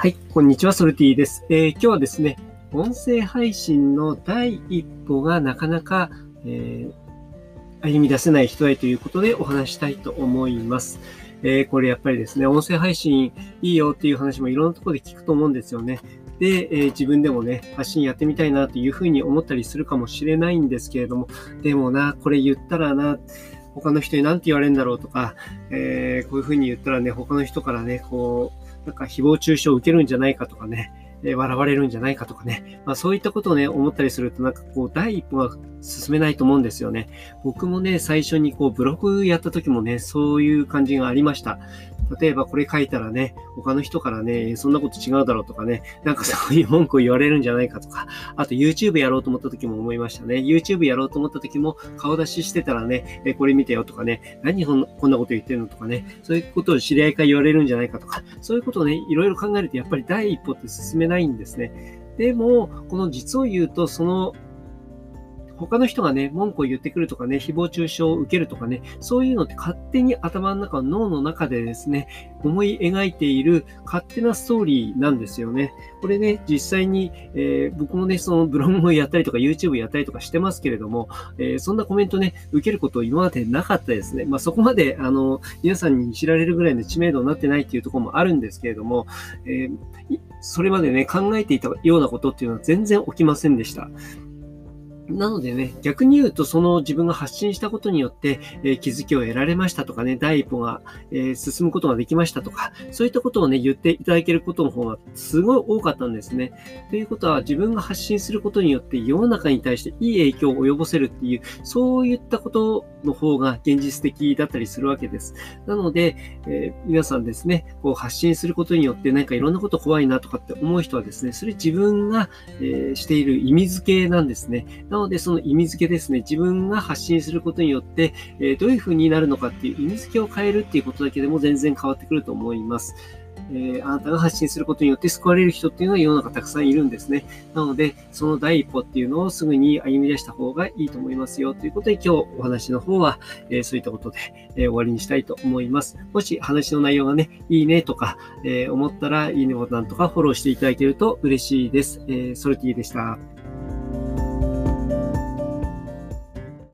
はい、こんにちは、ソルティです。えー、今日はですね、音声配信の第一歩がなかなか、えー、歩み出せない人へということでお話したいと思います。えー、これやっぱりですね、音声配信いいよっていう話もいろんなところで聞くと思うんですよね。で、え、自分でもね、発信やってみたいなというふうに思ったりするかもしれないんですけれども、でもな、これ言ったらな、他の人に何て言われるんだろうとか、えー、こういうふうに言ったらね、他の人からね、こう、なんか誹謗中傷を受けるんじゃないかとかね、え笑われるんじゃないかとかね、まあそういったことをね、思ったりするとなんかこう第一歩が進めないと思うんですよね。僕もね、最初にこうブログやった時もね、そういう感じがありました。例えばこれ書いたらね、他の人からね、そんなこと違うだろうとかね、なんかそういう文句を言われるんじゃないかとか、あと YouTube やろうと思った時も思いましたね。YouTube やろうと思った時も顔出ししてたらね、えこれ見てよとかね、何こんなこと言ってるのとかね、そういうことを知り合いから言われるんじゃないかとか、そういうことをね、いろいろ考えるとやっぱり第一歩って進めないんですね。でも、この実を言うと、その他の人がね、文句を言ってくるとかね、誹謗中傷を受けるとかね、そういうのって勝手に頭の中、脳の中でですね、思い描いている勝手なストーリーなんですよね。これね、実際に、えー、僕もね、そのブログをやったりとか YouTube やったりとかしてますけれども、えー、そんなコメントね、受けること今までなかったですね。まあそこまで、あの、皆さんに知られるぐらいの知名度になってないっていうところもあるんですけれども、えー、それまでね、考えていたようなことっていうのは全然起きませんでした。なのでね、逆に言うと、その自分が発信したことによって、えー、気づきを得られましたとかね、第一歩が、えー、進むことができましたとか、そういったことをね、言っていただけることの方がすごい多かったんですね。ということは、自分が発信することによって世の中に対していい影響を及ぼせるっていう、そういったことの方が現実的だったりするわけです。なので、えー、皆さんですね、こう発信することによってなんかいろんなこと怖いなとかって思う人はですね、それ自分が、えしている意味付けなんですね。ななので、その意味付けですね、自分が発信することによって、え、どういう風になるのかっていう意味付けを変えるっていうことだけでも全然変わってくると思います。えー、あなたが発信することによって救われる人っていうのは世の中たくさんいるんですね。なので、その第一歩っていうのをすぐに歩み出した方がいいと思いますよということで今日お話の方は、えー、そういったことで、えー、終わりにしたいと思います。もし話の内容がね、いいねとか、え思ったらいいねボタンとかフォローしていただけると嬉しいです。え、ソルティでした。